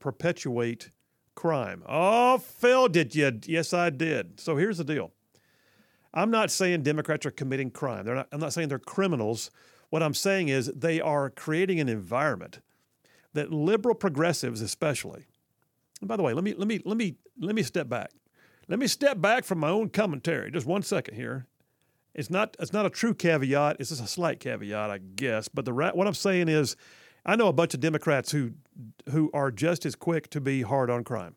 perpetuate crime. Oh, Phil, did you? Yes, I did. So here's the deal. I'm not saying Democrats are committing crime. Not, I'm not saying they're criminals. What I'm saying is they are creating an environment that liberal progressives, especially. And by the way, let me let me let me let me step back. Let me step back from my own commentary. Just one second here. It's not it's not a true caveat. It's just a slight caveat, I guess. But the what I'm saying is, I know a bunch of Democrats who who are just as quick to be hard on crime.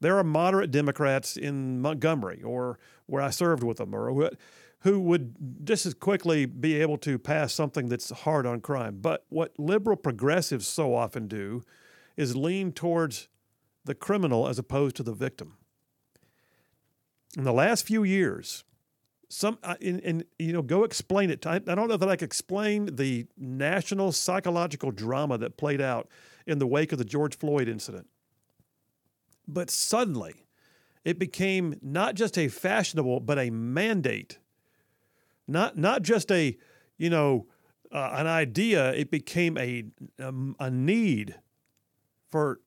There are moderate Democrats in Montgomery or where I served with them, or who, who would just as quickly be able to pass something that's hard on crime. But what liberal progressives so often do is lean towards the criminal as opposed to the victim. In the last few years, some and, and, you know go explain it. I, I don't know that I can explain the national psychological drama that played out in the wake of the George Floyd incident. But suddenly, it became not just a fashionable but a mandate. Not not just a you know uh, an idea. It became a um, a need for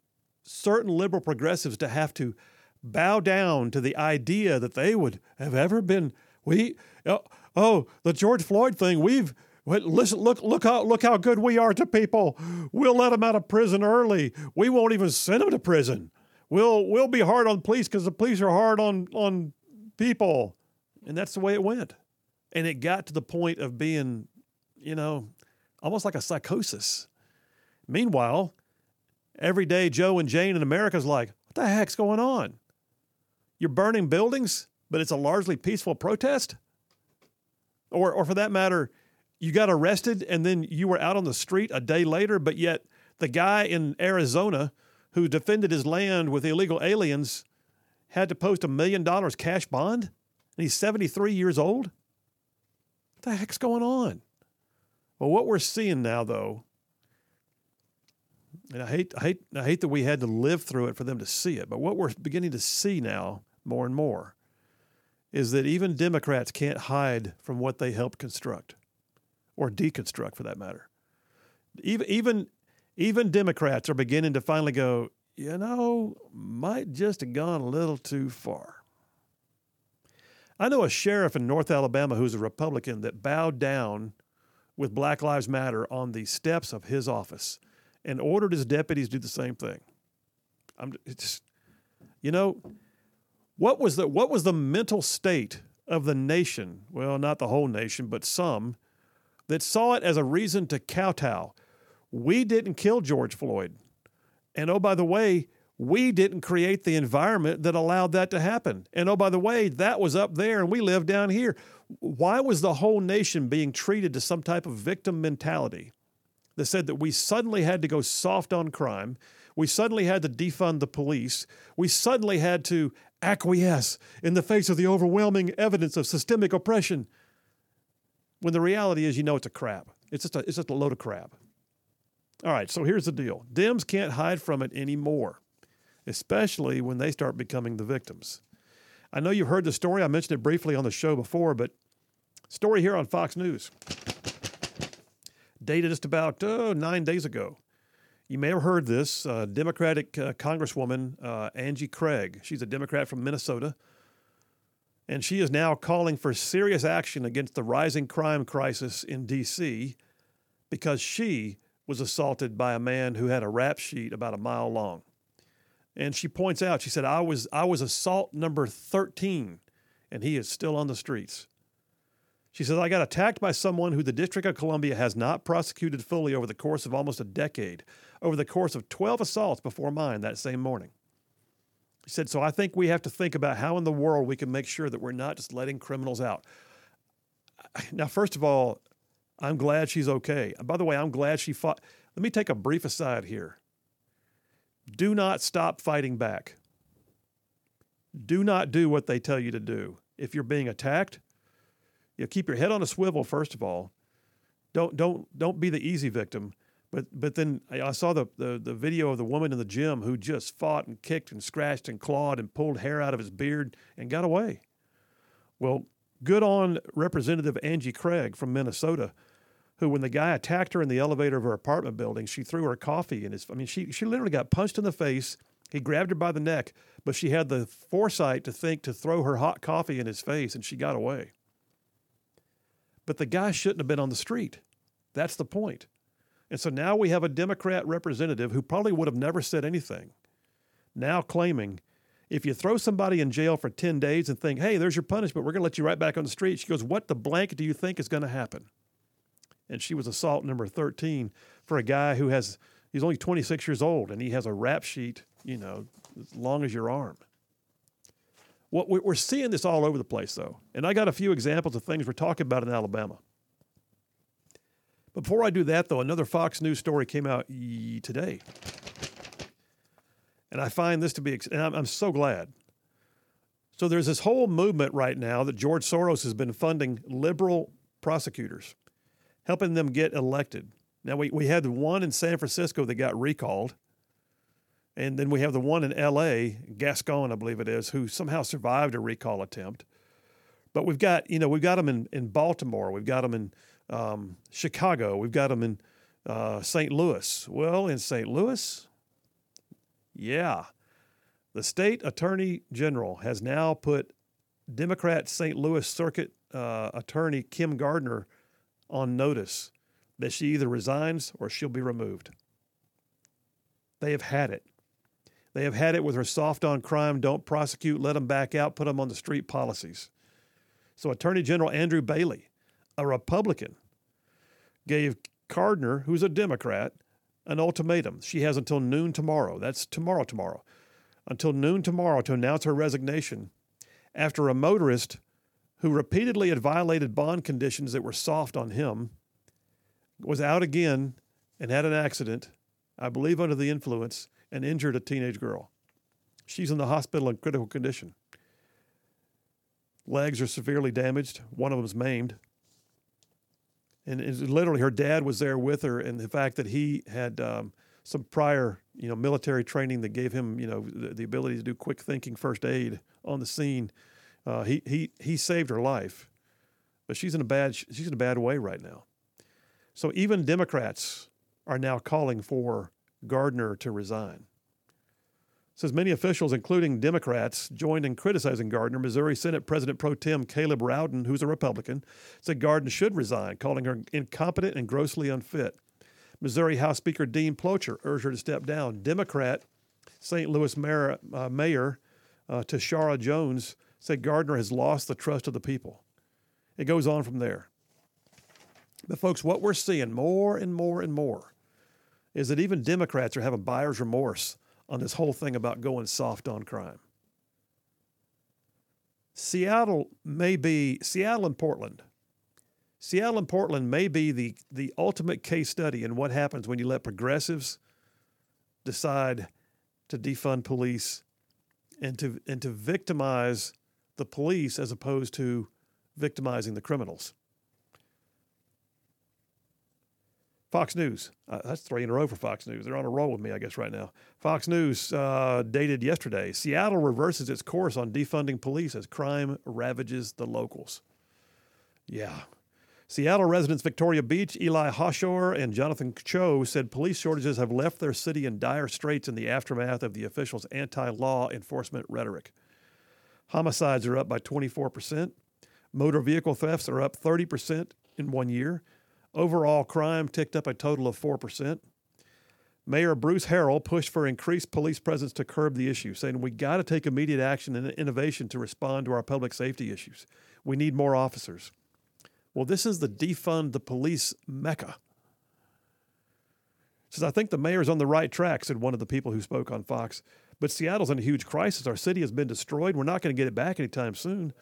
certain liberal progressives to have to bow down to the idea that they would have ever been we oh, oh the George Floyd thing. We've listen. Look look how look how good we are to people. We'll let them out of prison early. We won't even send them to prison. We'll we'll be hard on police because the police are hard on on people, and that's the way it went. And it got to the point of being, you know, almost like a psychosis. Meanwhile, everyday Joe and Jane in America is like, what the heck's going on? You're burning buildings? But it's a largely peaceful protest? Or, or for that matter, you got arrested and then you were out on the street a day later, but yet the guy in Arizona who defended his land with illegal aliens had to post a million dollars cash bond and he's 73 years old? What the heck's going on? Well, what we're seeing now, though, and I hate, I hate, I hate that we had to live through it for them to see it, but what we're beginning to see now more and more is that even Democrats can't hide from what they helped construct or deconstruct for that matter. Even even even Democrats are beginning to finally go, you know, might just have gone a little too far. I know a sheriff in North Alabama who's a Republican that bowed down with Black Lives Matter on the steps of his office and ordered his deputies do the same thing. I'm just, you know, what was the what was the mental state of the nation? Well, not the whole nation, but some that saw it as a reason to kowtow. We didn't kill George Floyd. And oh, by the way, we didn't create the environment that allowed that to happen. And oh, by the way, that was up there and we live down here. Why was the whole nation being treated to some type of victim mentality that said that we suddenly had to go soft on crime? We suddenly had to defund the police. We suddenly had to acquiesce in the face of the overwhelming evidence of systemic oppression. When the reality is, you know, it's a crap. It's just a, it's just a load of crap. All right, so here's the deal Dems can't hide from it anymore, especially when they start becoming the victims. I know you've heard the story. I mentioned it briefly on the show before, but story here on Fox News. Dated just about uh, nine days ago. You may have heard this uh, Democratic uh, Congresswoman uh, Angie Craig. She's a Democrat from Minnesota. And she is now calling for serious action against the rising crime crisis in D.C. because she was assaulted by a man who had a rap sheet about a mile long. And she points out, she said, I was, I was assault number 13, and he is still on the streets. She says, I got attacked by someone who the District of Columbia has not prosecuted fully over the course of almost a decade, over the course of 12 assaults before mine that same morning. She said, So I think we have to think about how in the world we can make sure that we're not just letting criminals out. Now, first of all, I'm glad she's okay. By the way, I'm glad she fought. Let me take a brief aside here. Do not stop fighting back. Do not do what they tell you to do. If you're being attacked, you know, keep your head on a swivel first of all. Don't don't don't be the easy victim. But but then I saw the, the the video of the woman in the gym who just fought and kicked and scratched and clawed and pulled hair out of his beard and got away. Well, good on Representative Angie Craig from Minnesota who, when the guy attacked her in the elevator of her apartment building, she threw her coffee in his. I mean, she she literally got punched in the face. He grabbed her by the neck, but she had the foresight to think to throw her hot coffee in his face, and she got away. But the guy shouldn't have been on the street. That's the point. And so now we have a Democrat representative who probably would have never said anything, now claiming if you throw somebody in jail for 10 days and think, hey, there's your punishment, we're going to let you right back on the street, she goes, what the blank do you think is going to happen? And she was assault number 13 for a guy who has, he's only 26 years old and he has a rap sheet, you know, as long as your arm. What we're seeing this all over the place, though. And I got a few examples of things we're talking about in Alabama. Before I do that, though, another Fox News story came out today. And I find this to be, and I'm, so glad. So there's this whole movement right now that George Soros has been funding liberal prosecutors, helping them get elected. Now, we, we had one in San Francisco that got recalled. And then we have the one in LA, Gascon, I believe it is, who somehow survived a recall attempt. But we've got, you know, we've got them in, in Baltimore, we've got them in um, Chicago, we've got them in uh, St. Louis. Well, in St. Louis, yeah, the state attorney general has now put Democrat St. Louis Circuit uh, Attorney Kim Gardner on notice that she either resigns or she'll be removed. They have had it. They have had it with her soft on crime, don't prosecute, let them back out, put them on the street policies. So, Attorney General Andrew Bailey, a Republican, gave Gardner, who's a Democrat, an ultimatum. She has until noon tomorrow. That's tomorrow, tomorrow. Until noon tomorrow to announce her resignation after a motorist who repeatedly had violated bond conditions that were soft on him was out again and had an accident, I believe under the influence, and injured a teenage girl. She's in the hospital in critical condition. Legs are severely damaged. One of them's maimed. And literally, her dad was there with her, and the fact that he had um, some prior, you know, military training that gave him, you know, the, the ability to do quick thinking first aid on the scene. Uh, he he he saved her life, but she's in a bad she's in a bad way right now. So even Democrats are now calling for Gardner to resign. Says many officials, including Democrats, joined in criticizing Gardner. Missouri Senate President pro tem Caleb Rowden, who's a Republican, said Gardner should resign, calling her incompetent and grossly unfit. Missouri House Speaker Dean Plocher urged her to step down. Democrat St. Louis Mayor, uh, Mayor uh, Tishaura Jones said Gardner has lost the trust of the people. It goes on from there. But, folks, what we're seeing more and more and more is that even Democrats are having buyer's remorse on this whole thing about going soft on crime. Seattle may be Seattle and Portland. Seattle and Portland may be the, the ultimate case study in what happens when you let progressives decide to defund police and to and to victimize the police as opposed to victimizing the criminals. Fox News. Uh, that's three in a row for Fox News. They're on a roll with me, I guess, right now. Fox News uh, dated yesterday Seattle reverses its course on defunding police as crime ravages the locals. Yeah. Seattle residents Victoria Beach, Eli Hoshor, and Jonathan Cho said police shortages have left their city in dire straits in the aftermath of the officials' anti law enforcement rhetoric. Homicides are up by 24%. Motor vehicle thefts are up 30% in one year. Overall crime ticked up a total of 4%. Mayor Bruce Harrell pushed for increased police presence to curb the issue, saying we got to take immediate action and innovation to respond to our public safety issues. We need more officers. Well, this is the defund the police mecca. Says, I think the mayor's on the right track, said one of the people who spoke on Fox. But Seattle's in a huge crisis. Our city has been destroyed. We're not going to get it back anytime soon.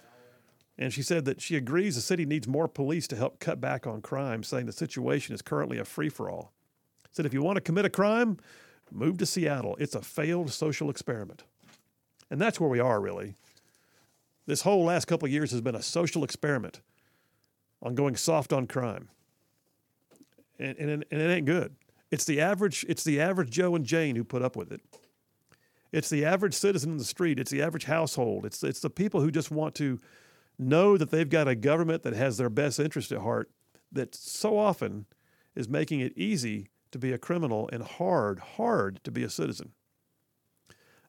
And she said that she agrees the city needs more police to help cut back on crime, saying the situation is currently a free for all. Said if you want to commit a crime, move to Seattle. It's a failed social experiment. And that's where we are, really. This whole last couple of years has been a social experiment on going soft on crime. And, and, and it ain't good. It's the average, it's the average Joe and Jane who put up with it. It's the average citizen in the street. It's the average household. It's, it's the people who just want to know that they've got a government that has their best interest at heart that so often is making it easy to be a criminal and hard, hard to be a citizen.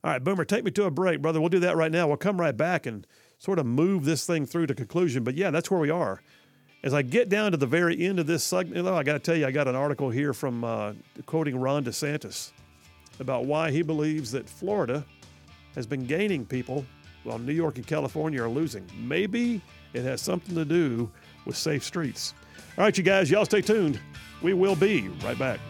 All right, Boomer, take me to a break, brother. We'll do that right now. We'll come right back and sort of move this thing through to conclusion. But yeah, that's where we are. As I get down to the very end of this segment, I got to tell you, I got an article here from uh, quoting Ron DeSantis about why he believes that Florida has been gaining people while New York and California are losing. Maybe it has something to do with safe streets. All right, you guys, y'all stay tuned. We will be right back.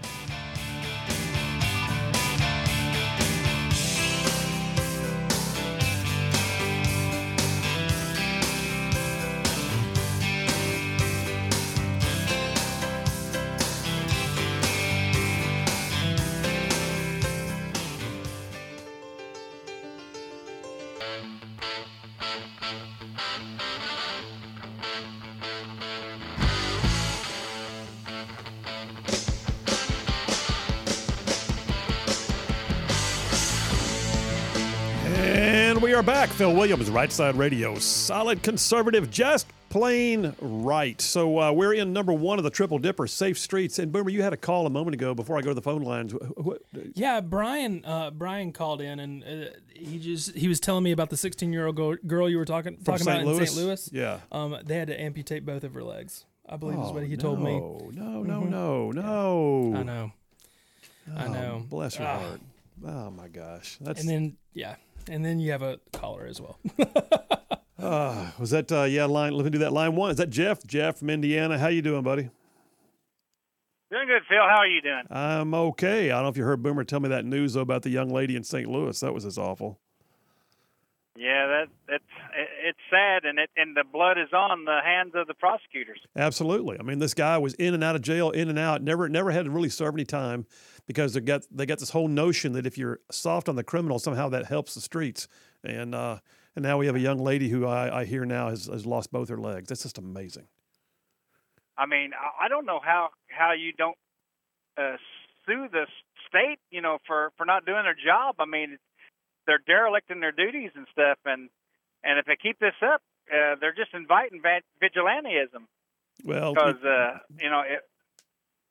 Are back. Phil Williams, Right Side Radio. Solid conservative, just plain right. So uh, we're in number one of the Triple Dipper, Safe Streets. And Boomer, you had a call a moment ago before I go to the phone lines. What- Yeah, Brian. Uh, Brian called in and uh, he just he was telling me about the 16 year old girl you were talking From talking about St. in St. Louis. Yeah. Um, they had to amputate both of her legs. I believe is Oh, what he told me. No, no, no, no, no. I know. I Oh, know. Bless her Ah. heart. Oh my gosh. That's And then yeah, and then you have a caller as well. uh, was that uh, yeah line. Let me do that line one. Is that Jeff? Jeff from Indiana. How you doing, buddy? Doing good, Phil. How are you doing? I'm okay. I don't know if you heard Boomer tell me that news though, about the young lady in St. Louis. That was just awful. Yeah, that that's it, it's sad, and it and the blood is on the hands of the prosecutors. Absolutely. I mean, this guy was in and out of jail, in and out. Never, never had to really serve any time because they got they got this whole notion that if you're soft on the criminal, somehow that helps the streets. And uh, and now we have a young lady who I, I hear now has, has lost both her legs. That's just amazing. I mean, I, don't know how how you don't uh, sue the state, you know, for for not doing their job. I mean, they're derelict in their duties and stuff, and and if they keep this up, uh, they're just inviting vigilantism Well, because uh, you know it,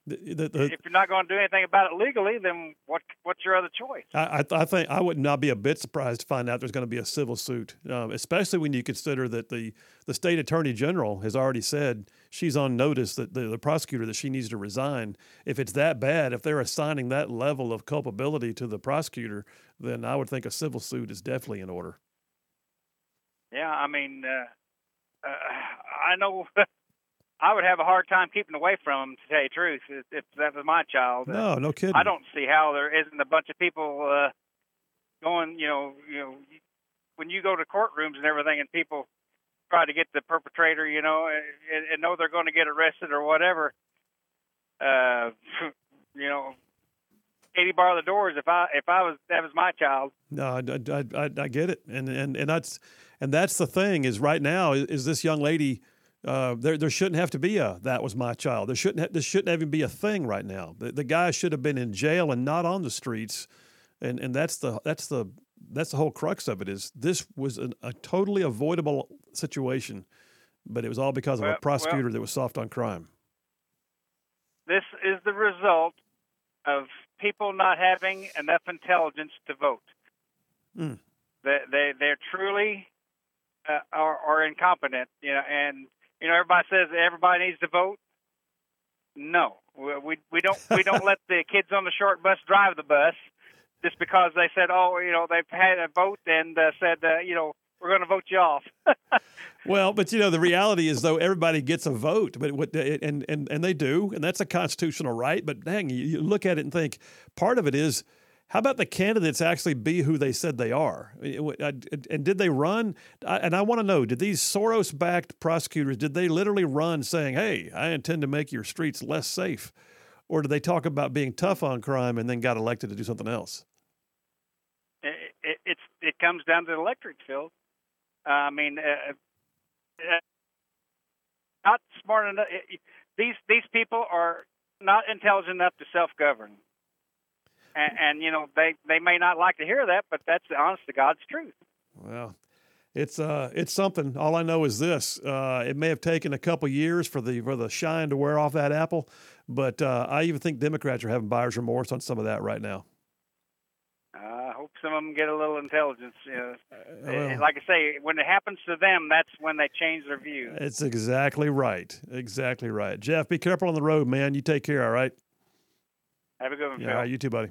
the, the, the, if you're not going to do anything about it legally, then what what's your other choice? I, I, th- I think I would not be a bit surprised to find out there's going to be a civil suit, um, especially when you consider that the, the state attorney general has already said she's on notice that the, the prosecutor that she needs to resign. If it's that bad, if they're assigning that level of culpability to the prosecutor, then I would think a civil suit is definitely in order. Yeah, I mean, uh, uh, I know I would have a hard time keeping away from him, to tell you the truth, if, if that was my child. No, no kidding. I don't see how there isn't a bunch of people uh, going, you know, you know, when you go to courtrooms and everything, and people try to get the perpetrator, you know, and, and know they're going to get arrested or whatever. Uh, you know, Katie bar the doors. If I if I was that was my child, No, I, I, I, I get it, and and and that's and that's the thing is right now is, is this young lady. Uh, there, there shouldn't have to be a that was my child. There shouldn't ha- this shouldn't even be a thing right now. The, the guy should have been in jail and not on the streets, and and that's the that's the that's the whole crux of it. Is this was an, a totally avoidable situation, but it was all because of Well- a prosecutor that was soft on crime. this is the result of people not having enough intelligence to vote. Mm. They they they're truly uh, are, are incompetent, you know. And you know, everybody says everybody needs to vote. No, we we, don't we don't let the kids on the short bus drive the bus just because they said, oh, you know, they've had a vote and uh, said, uh, you know, we're going to vote you off. Well, but you know the reality is though everybody gets a vote, but what and and and they do, and that's a constitutional right. But dang, you look at it and think part of it is how about the candidates actually be who they said they are, and did they run? And I want to know, did these Soros-backed prosecutors did they literally run saying, "Hey, I intend to make your streets less safe," or did they talk about being tough on crime and then got elected to do something else? it, it, it's it comes down to the electric field. Uh, I mean, uh, uh, not smart enough. It, these these people are not intelligent enough to self govern, and, and you know they they may not like to hear that, but that's the honest to God's truth. Well, it's uh, it's something. All I know is this: uh, it may have taken a couple years for the for the shine to wear off that apple, but uh, I even think Democrats are having buyer's remorse on some of that right now. I hope some of them get a little intelligence. You know. well- like I say, when it happens to them, that's when they change their view. It's exactly right. Exactly right. Jeff, be careful on the road, man. You take care. All right. Have a good one, Yeah, Phil. you too, buddy.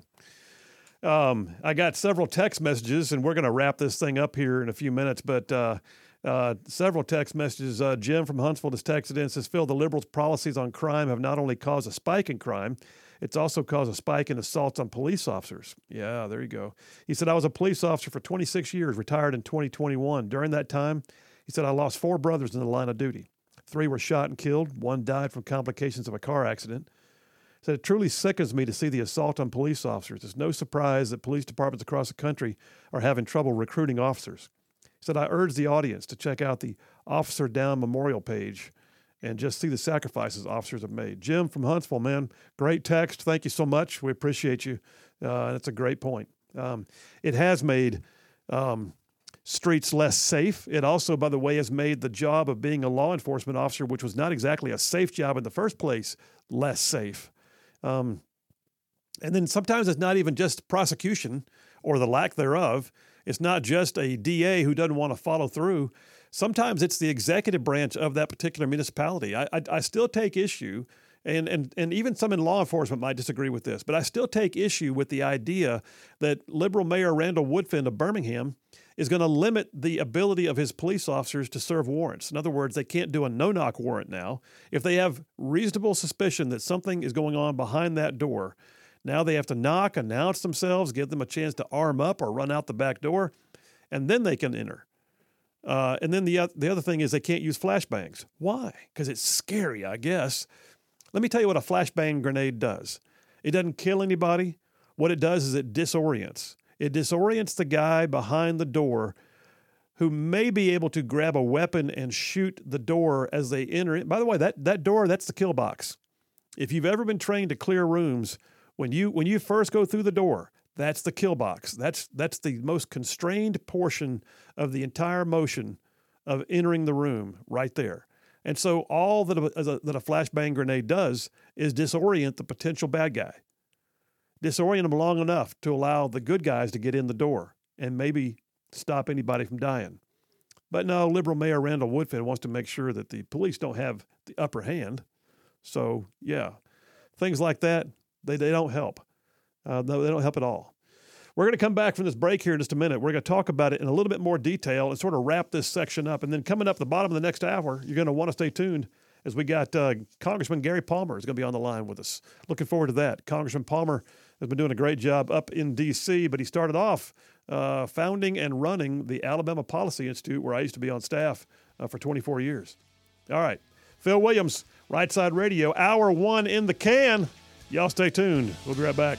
Um, I got several text messages, and we're going to wrap this thing up here in a few minutes. But uh, uh, several text messages. Uh, Jim from Huntsville has texted in and says, "Phil, the liberals' policies on crime have not only caused a spike in crime, it's also caused a spike in assaults on police officers." Yeah, there you go. He said, "I was a police officer for 26 years, retired in 2021. During that time, he said I lost four brothers in the line of duty. Three were shot and killed. One died from complications of a car accident." Said it truly sickens me to see the assault on police officers. It's no surprise that police departments across the country are having trouble recruiting officers. He said, I urge the audience to check out the Officer Down Memorial page and just see the sacrifices officers have made. Jim from Huntsville, man, great text. Thank you so much. We appreciate you. Uh, that's a great point. Um, it has made um, streets less safe. It also, by the way, has made the job of being a law enforcement officer, which was not exactly a safe job in the first place, less safe. Um, and then sometimes it's not even just prosecution or the lack thereof. It's not just a DA who doesn't want to follow through. Sometimes it's the executive branch of that particular municipality. I, I, I still take issue, and, and, and even some in law enforcement might disagree with this, but I still take issue with the idea that liberal Mayor Randall Woodfin of Birmingham is going to limit the ability of his police officers to serve warrants. In other words, they can't do a no knock warrant now. If they have reasonable suspicion that something is going on behind that door, now they have to knock, announce themselves, give them a chance to arm up or run out the back door, and then they can enter. Uh, and then the, the other thing is they can't use flashbangs. Why? Because it's scary, I guess. Let me tell you what a flashbang grenade does it doesn't kill anybody. What it does is it disorients. It disorients the guy behind the door who may be able to grab a weapon and shoot the door as they enter it. By the way, that, that door, that's the kill box. If you've ever been trained to clear rooms, when you when you first go through the door, that's the kill box. That's that's the most constrained portion of the entire motion of entering the room right there. And so all that a, that a flashbang grenade does is disorient the potential bad guy. Disorient them long enough to allow the good guys to get in the door and maybe stop anybody from dying. But no, liberal Mayor Randall Woodfin wants to make sure that the police don't have the upper hand. So, yeah, things like that, they, they don't help. Uh, no, they don't help at all. We're going to come back from this break here in just a minute. We're going to talk about it in a little bit more detail and sort of wrap this section up. And then coming up the bottom of the next hour, you're going to want to stay tuned as we got uh, Congressman Gary Palmer is going to be on the line with us. Looking forward to that. Congressman Palmer has been doing a great job up in D.C., but he started off uh, founding and running the Alabama Policy Institute, where I used to be on staff uh, for 24 years. All right. Phil Williams, Right Side Radio, hour one in the can. Y'all stay tuned. We'll be right back.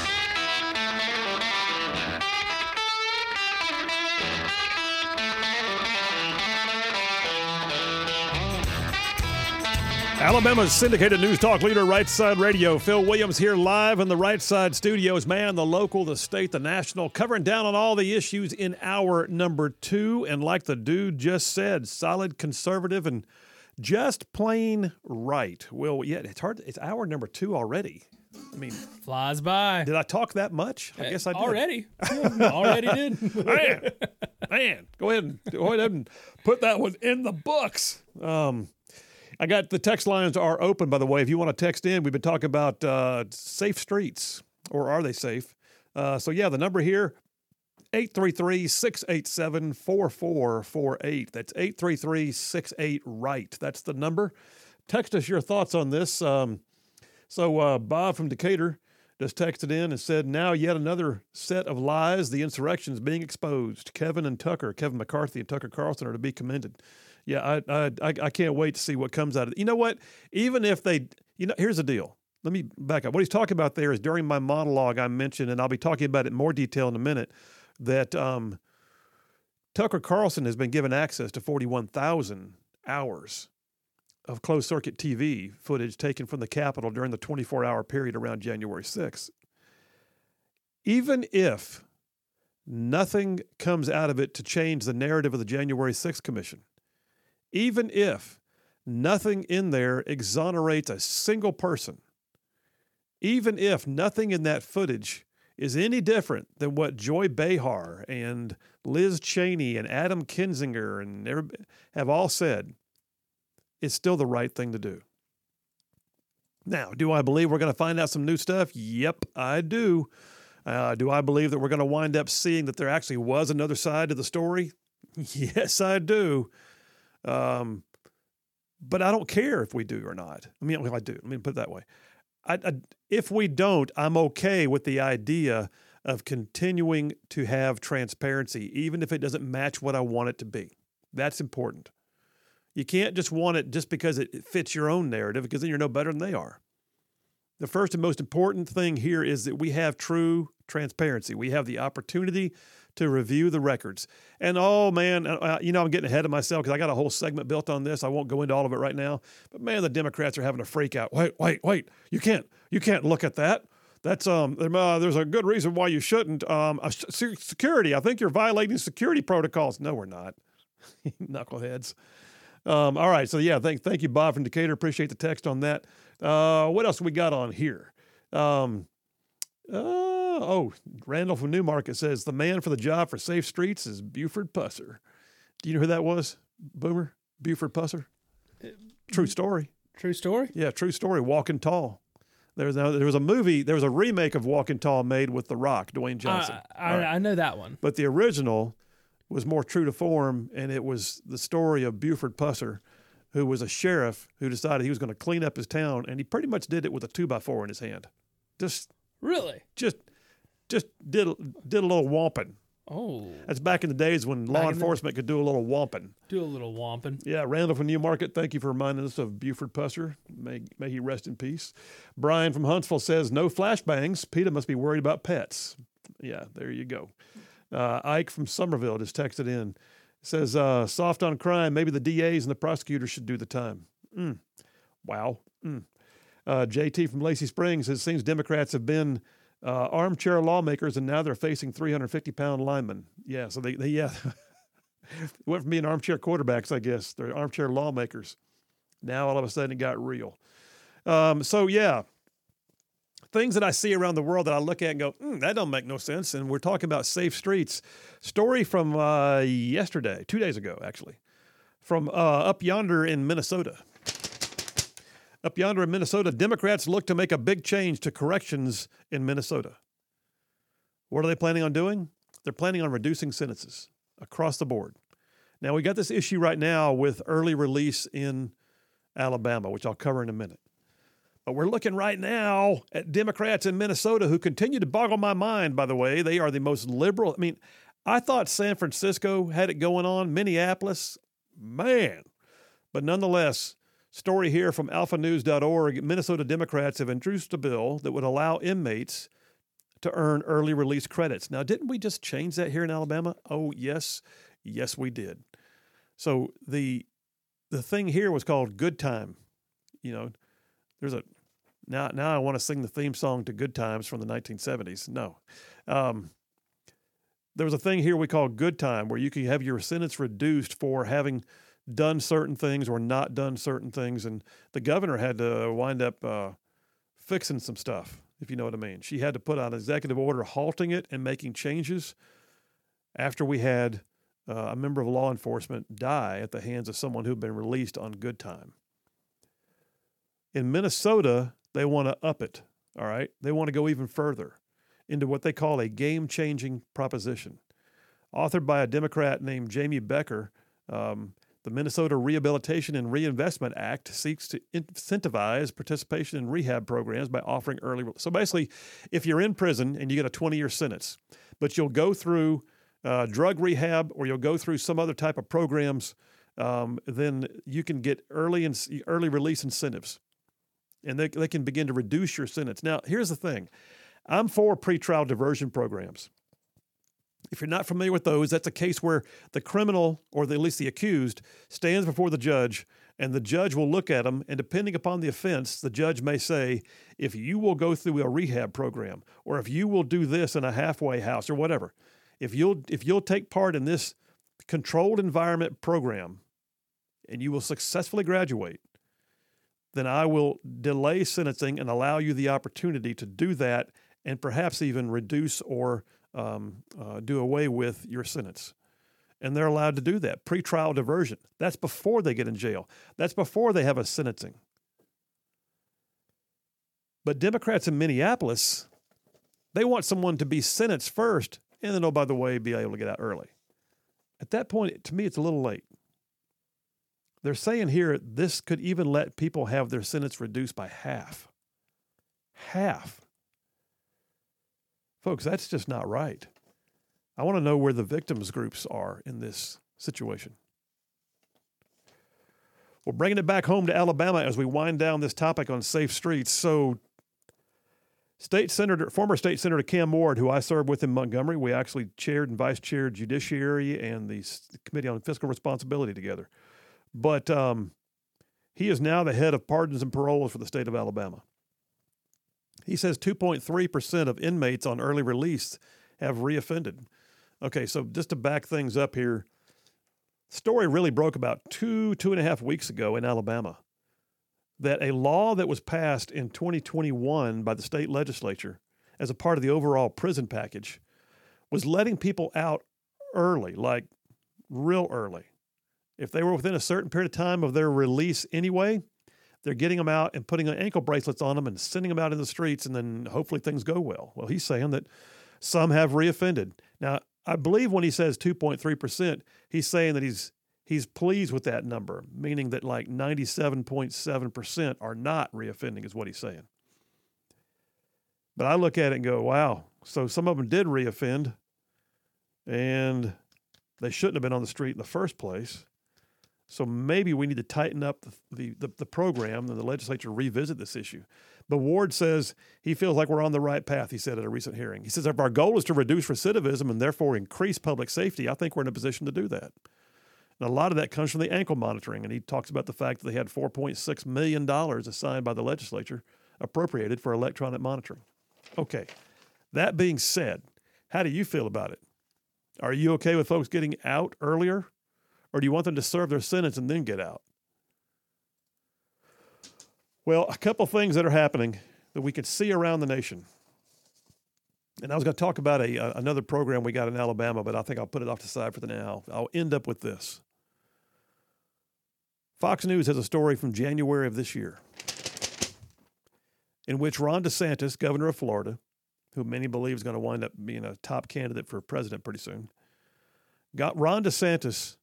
Alabama's syndicated news talk leader, Right Side Radio. Phil Williams here live in the Right Side studios. Man, the local, the state, the national, covering down on all the issues in hour number two. And like the dude just said, solid, conservative, and Just plain right. Well, yeah, it's hard. It's hour number two already. I mean, Flies by. did I talk that much? I guess I did. Already. Yeah, already did. man, man, go ahead and go ahead and put that one in the books. Um, I got the text lines are open, by the way. If you want to text in, we've been talking about uh, safe streets, or are they safe? Uh, so yeah, the number here. 833-687-4448. That's 833-68 right. That's the number. Text us your thoughts on this. Um, so uh, Bob from Decatur just texted in and said, "Now yet another set of lies. The insurrection is being exposed. Kevin and Tucker, Kevin McCarthy and Tucker Carlson are to be commended." Yeah, I I I, can't wait to see what comes out of it. You know what? Even if they, you know, here's the deal. Let me back up. What he's talking about there is during my monologue I mentioned, and I'll be talking about it in more detail in a minute. That um, Tucker Carlson has been given access to 41,000 hours of closed circuit TV footage taken from the Capitol during the 24 hour period around January 6th. Even if nothing comes out of it to change the narrative of the January 6th Commission, even if nothing in there exonerates a single person, even if nothing in that footage is any different than what Joy Behar and Liz Cheney and Adam Kinzinger and have all said, it's still the right thing to do. Now, do I believe we're going to find out some new stuff? Yep, I do. Uh, do I believe that we're going to wind up seeing that there actually was another side to the story? Yes, I do. Um, but I don't care if we do or not. I mean, well, I do. Let me put it that way. I, I, if we don't, I'm okay with the idea of continuing to have transparency, even if it doesn't match what I want it to be. That's important. You can't just want it just because it fits your own narrative, because then you're no better than they are. The first and most important thing here is that we have true transparency. We have the opportunity to review the records. And oh man, uh, you know, I'm getting ahead of myself because I got a whole segment built on this. I won't go into all of it right now. But man, the Democrats are having a freak out. Wait, wait, wait! You can't, you can't look at that. That's um, uh, there's a good reason why you shouldn't. Um, security. I think you're violating security protocols. No, we're not. Knuckleheads. Um, all right, so yeah, thank thank you, Bob from Decatur. Appreciate the text on that. Uh, what else we got on here? Um, uh, oh, Randall from Newmarket says the man for the job for Safe Streets is Buford Pusser. Do you know who that was? Boomer Buford Pusser. True story. True story. Yeah, true story. Walking Tall. There was a, there was a movie. There was a remake of Walking Tall made with The Rock, Dwayne Johnson. Uh, I, right. I know that one. But the original was more true to form, and it was the story of Buford Pusser, who was a sheriff who decided he was going to clean up his town, and he pretty much did it with a two by four in his hand. Just really, just just did did a little womping. Oh, that's back in the days when back law enforcement the, could do a little womping. Do a little womping. Yeah, Randall from Newmarket. Thank you for reminding us of Buford Pusser. May may he rest in peace. Brian from Huntsville says no flashbangs. PETA must be worried about pets. Yeah, there you go. Uh, Ike from Somerville just texted in. Says, uh, soft on crime. Maybe the DAs and the prosecutors should do the time. Mm. Wow. Mm. Uh, JT from Lacey Springs says, seems Democrats have been uh, armchair lawmakers and now they're facing 350 pound linemen. Yeah. So they, they yeah. went from being armchair quarterbacks, I guess. They're armchair lawmakers. Now all of a sudden it got real. Um, so yeah, things that I see around the world that I look at and go, mm, that don't make no sense. And we're talking about safe streets. Story from uh, yesterday, two days ago, actually, from uh, up yonder in Minnesota. Up yonder in Minnesota, Democrats look to make a big change to corrections in Minnesota. What are they planning on doing? They're planning on reducing sentences across the board. Now, we got this issue right now with early release in Alabama, which I'll cover in a minute. But we're looking right now at Democrats in Minnesota who continue to boggle my mind, by the way. They are the most liberal. I mean, I thought San Francisco had it going on, Minneapolis, man. But nonetheless, story here from alphanews.org Minnesota Democrats have introduced a bill that would allow inmates to earn early release credits. Now, didn't we just change that here in Alabama? Oh, yes. Yes, we did. So the the thing here was called good time. You know, there's a now now I want to sing the theme song to Good Times from the 1970s. No. Um, there was a thing here we call good time where you can have your sentence reduced for having done certain things or not done certain things. And the governor had to wind up uh, fixing some stuff, if you know what I mean. She had to put out an executive order halting it and making changes after we had uh, a member of law enforcement die at the hands of someone who'd been released on good time. In Minnesota, they want to up it. All right. They want to go even further into what they call a game changing proposition. Authored by a Democrat named Jamie Becker, um, the Minnesota Rehabilitation and Reinvestment Act seeks to incentivize participation in rehab programs by offering early. So basically, if you're in prison and you get a 20 year sentence, but you'll go through uh, drug rehab or you'll go through some other type of programs, um, then you can get early and early release incentives, and they, they can begin to reduce your sentence. Now, here's the thing: I'm for pretrial diversion programs. If you're not familiar with those, that's a case where the criminal, or at least the accused, stands before the judge, and the judge will look at them. And depending upon the offense, the judge may say, if you will go through a rehab program, or if you will do this in a halfway house, or whatever, if you'll if you'll take part in this controlled environment program, and you will successfully graduate, then I will delay sentencing and allow you the opportunity to do that and perhaps even reduce or um, uh, do away with your sentence. And they're allowed to do that. Pretrial diversion. That's before they get in jail, that's before they have a sentencing. But Democrats in Minneapolis, they want someone to be sentenced first and then, oh, by the way, be able to get out early. At that point, to me, it's a little late. They're saying here this could even let people have their sentence reduced by half. Half. Folks, that's just not right. I want to know where the victims groups are in this situation. We're bringing it back home to Alabama as we wind down this topic on safe streets. So, State Senator, former State Senator Cam Ward, who I served with in Montgomery, we actually chaired and vice chaired Judiciary and the Committee on Fiscal Responsibility together. But um, he is now the head of pardons and paroles for the state of Alabama. He says 2.3% of inmates on early release have reoffended. Okay, so just to back things up here, story really broke about two, two and a half weeks ago in Alabama that a law that was passed in 2021 by the state legislature as a part of the overall prison package was letting people out early, like real early. If they were within a certain period of time of their release anyway, they're getting them out and putting ankle bracelets on them and sending them out in the streets, and then hopefully things go well. Well, he's saying that some have reoffended. Now, I believe when he says 2.3%, he's saying that he's he's pleased with that number, meaning that like 97.7% are not reoffending, is what he's saying. But I look at it and go, wow, so some of them did reoffend and they shouldn't have been on the street in the first place. So maybe we need to tighten up the, the, the, program and the legislature revisit this issue. But Ward says he feels like we're on the right path, he said at a recent hearing. He says if our goal is to reduce recidivism and therefore increase public safety, I think we're in a position to do that. And a lot of that comes from the ankle monitoring. And he talks about the fact that they had $4.6 million assigned by the legislature appropriated for electronic monitoring. Okay, that being said, how do you feel about it? Are you okay with folks getting out earlier? Or do you want them to serve their sentence and then get out? Well, a couple things that are happening that we could see around the nation. And I was going to talk about a, another program we got in Alabama, but I think I'll put it off to the side for the now. I'll end up with this. Fox News has a story from January of this year in which Ron DeSantis, governor of Florida, who many believe is going to wind up being a top candidate for president pretty soon, got Ron DeSantis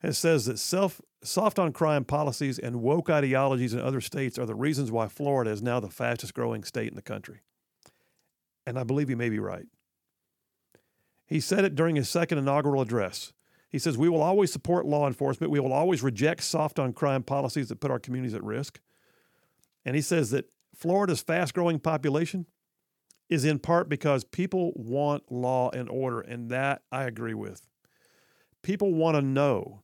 has says that self soft on crime policies and woke ideologies in other states are the reasons why Florida is now the fastest growing state in the country. And I believe he may be right. He said it during his second inaugural address. He says, We will always support law enforcement. We will always reject soft on crime policies that put our communities at risk. And he says that Florida's fast growing population is in part because people want law and order. And that I agree with. People want to know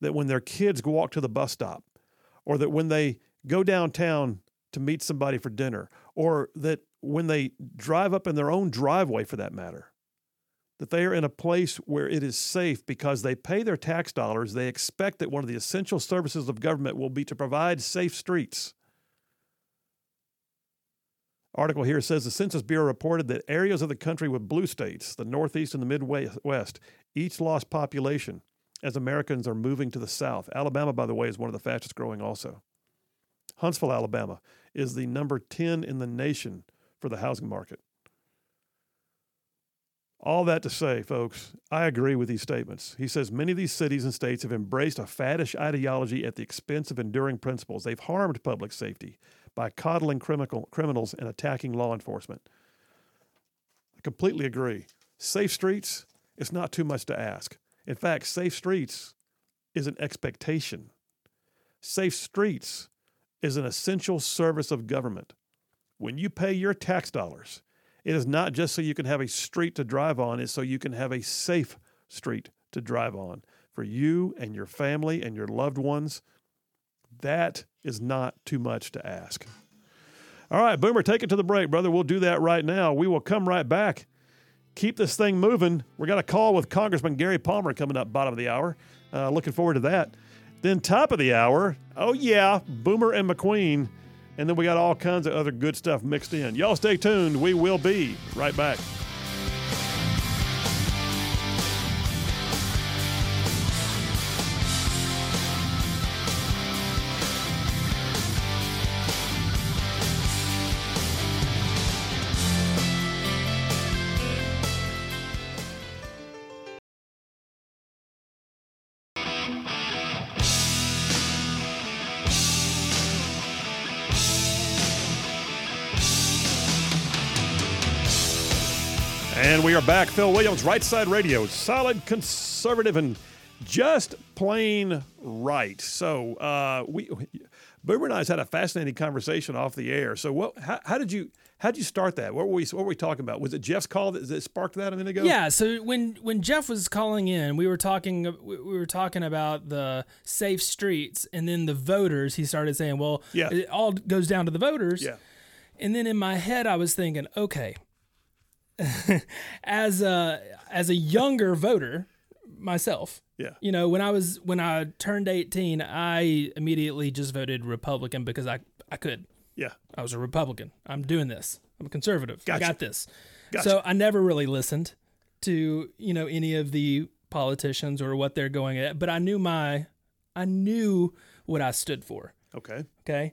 that when their kids walk to the bus stop, or that when they go downtown to meet somebody for dinner, or that when they drive up in their own driveway for that matter, that they are in a place where it is safe because they pay their tax dollars. They expect that one of the essential services of government will be to provide safe streets. Article here says the Census Bureau reported that areas of the country with blue states, the Northeast and the Midwest, each lost population as Americans are moving to the South. Alabama, by the way, is one of the fastest growing also. Huntsville, Alabama is the number 10 in the nation for the housing market. All that to say, folks, I agree with these statements. He says many of these cities and states have embraced a faddish ideology at the expense of enduring principles. They've harmed public safety by coddling criminal, criminals and attacking law enforcement. I completely agree. Safe streets, it's not too much to ask. In fact, safe streets is an expectation. Safe streets is an essential service of government. When you pay your tax dollars, it is not just so you can have a street to drive on, it's so you can have a safe street to drive on for you and your family and your loved ones. That is not too much to ask. All right, Boomer, take it to the break, brother. We'll do that right now. We will come right back. Keep this thing moving. We got a call with Congressman Gary Palmer coming up bottom of the hour. Uh, looking forward to that. Then top of the hour, oh yeah, Boomer and McQueen. And then we got all kinds of other good stuff mixed in. Y'all stay tuned. We will be right back. We are back. Phil Williams, Right Side Radio, solid, conservative, and just plain right. So uh, we, Boomer and I had a fascinating conversation off the air. So what? How, how did you? How did you start that? What were we? What were we talking about? Was it Jeff's call that, that sparked that a minute ago? Yeah. So when when Jeff was calling in, we were talking we were talking about the safe streets, and then the voters. He started saying, "Well, Yeah. it all goes down to the voters." Yeah. And then in my head, I was thinking, okay, as a as a younger voter myself, Yeah. you know, when I was when I turned 18, I immediately just voted Republican because I I could. Yeah. I was a Republican. I'm doing this. I'm a conservative. Gotcha. I got this. Gotcha. So I never really listened to, you know, any of the politicians or what they're going at, but I knew my I knew what I stood for. Okay. Okay.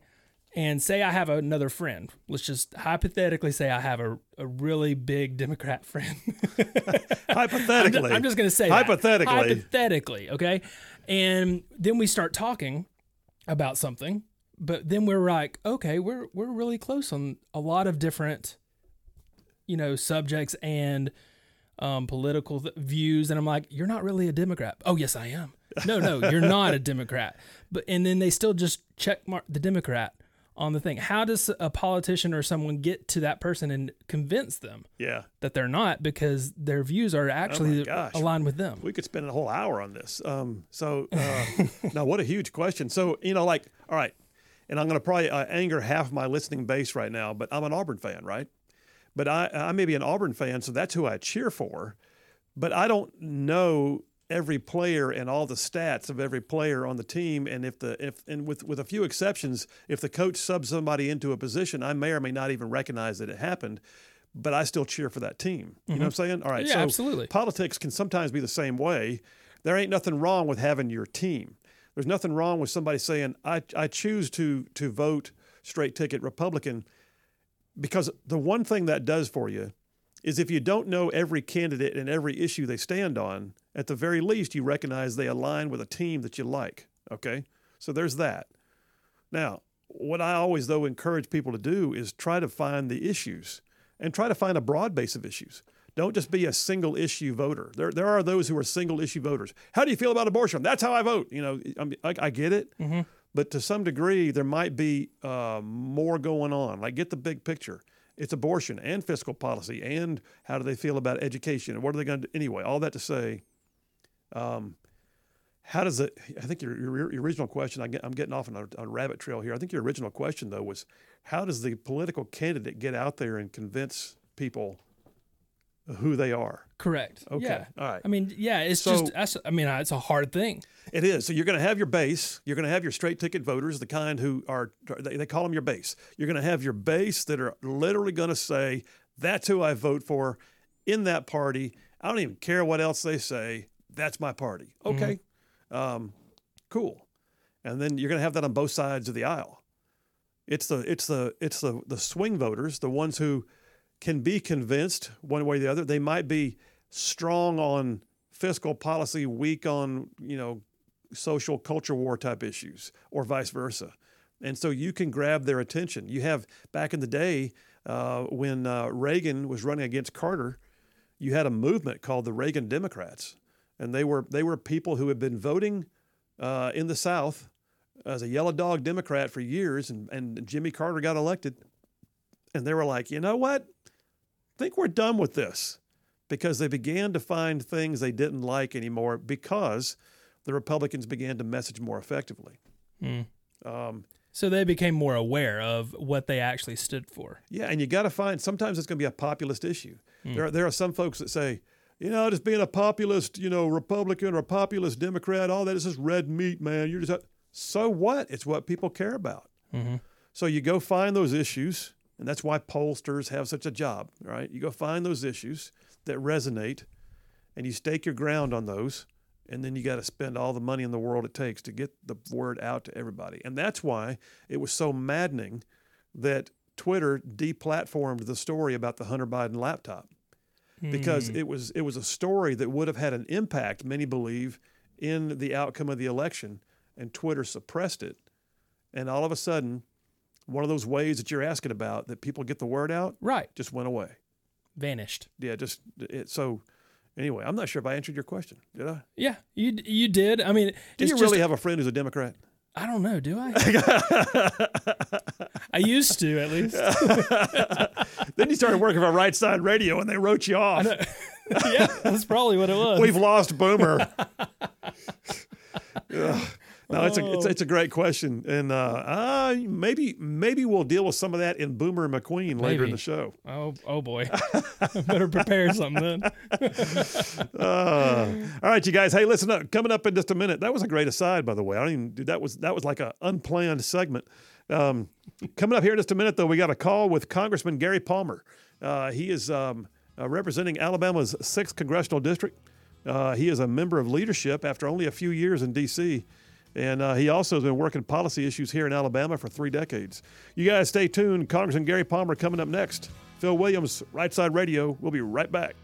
And say I have another friend. Let's just hypothetically say I have a, a really big Democrat friend. Hypothetically. I'm just going to say that. Hypothetically. Hypothetically, okay? And then we start talking about something, but then we're like, okay, we're we're really close on a lot of different you know, subjects and um, political th- views and I'm like, you're not really a Democrat. Oh, yes, I am. No, no, you're not a Democrat. But and then they still just check mark the Democrat on the thing. How does a politician or someone get to that person and convince them yeah. that they're not because their views are actually gosh. aligned with them? We could spend a whole hour on this. Um, so, uh, now what a huge question. So, you know, like, all right, and I'm going to probably uh, anger half my listening base right now, but I'm an Auburn fan, right? But I, I may be an Auburn fan, so that's who I cheer for. But I don't know every player and all the stats of every player on the team. And if the if and with with a few exceptions, if the coach subs somebody into a position, I may or may not even recognize that it happened. But I still cheer for that team. You know mm-hmm. what I'm saying? All right. Yeah, so absolutely. Politics can sometimes be the same way. There ain't nothing wrong with having your team. There's nothing wrong with somebody saying, I, I choose to to vote straight ticket Republican because the one thing that does for you is if you don't know every candidate and every issue they stand on, at the very least, you recognize they align with a team that you like. Okay? So there's that. Now, what I always, though, encourage people to do is try to find the issues and try to find a broad base of issues. Don't just be a single issue voter. There, there are those who are single issue voters. How do you feel about abortion? That's how I vote. You know, I, mean, I, I get it, but to some degree, there might be uh, more going on. Like, get the big picture. It's abortion and fiscal policy, and how do they feel about education, and what are they going to do anyway? All that to say, um, how does it? I think your, your, your original question. I I'm getting off on a, a rabbit trail here. I think your original question though was, how does the political candidate get out there and convince people who they are. Correct. Okay. Yeah. All right. I mean, yeah, it's So- just, that's, I mean, it's a hard thing. It is. So you're going to have your base. You're going to have your straight ticket voters, the kind who are, they, they call them your base. You're going to have your base that are literally going to say, that's who I vote for in that party. I don't even care what else they say. That's my party. Okay. Um, cool. And then you're going to have that on both sides of the aisle. It's the it's the it's the the swing voters, the ones who can be convinced one way or the other. They might be strong on fiscal policy, weak on you know social culture war type issues, or vice versa. And so you can grab their attention. You have back in the day uh, when uh, Reagan was running against Carter, you had a movement called the Reagan Democrats, and they were they were people who had been voting uh, in the South as a yellow dog Democrat for years, and, and Jimmy Carter got elected, and they were like, you know what? I think we're done with this because they began to find things they didn't like anymore because the Republicans began to message more effectively. Hmm. Um, So they became more aware of what they actually stood for. yeah, and you got to find sometimes it's going to be a populist issue. Hmm. There, are, there are some folks that say, you know, just being a populist, you know, Republican or a populist Democrat, all that is just red meat, man. You're just so what? It's what people care about. Mm-hmm. So you go find those issues, and that's why pollsters have such a job, right? You go find those issues that resonate, and you stake your ground on those, and then you got to spend all the money in the world it takes to get the word out to everybody. And that's why it was so maddening that Twitter deplatformed the story about the Hunter Biden laptop because hmm. it was it was a story that would have had an impact, many believe, in the outcome of the election, and Twitter suppressed it. And all of a sudden, one of those ways that you're asking about that people get the word out Right. just went away. Vanished. Yeah, just it, so. Anyway, I'm not sure if I answered your question. Did I? Yeah, you you did. I mean, Do you just, really have a friend who's a Democrat? I don't know. Do I? I used to at least. then you started working for Right Side Radio, and they wrote you off. yeah, that's probably what it was. We've lost Boomer. No, it's a it's, it's a great question, and uh, uh, maybe maybe we'll deal with some of that in Boomer and McQueen later in the show. oh oh boy, better prepare something then. Uh, all right, you guys. Hey, listen up. Coming up in just a minute. That was a great aside, by the way. I don't even. That was that was like an unplanned segment. Um, coming up here in just a minute, though, we got a call with Congressman Gary Palmer. Uh, he is um, uh, representing Alabama's sixth congressional district. Uh, he is a member of leadership after only a few years in D.C. And uh, he also has been working policy issues here in Alabama for three decades. You guys stay tuned. Congressman Gary Palmer coming up next. Phil Williams, Right Side Radio. We'll be right back.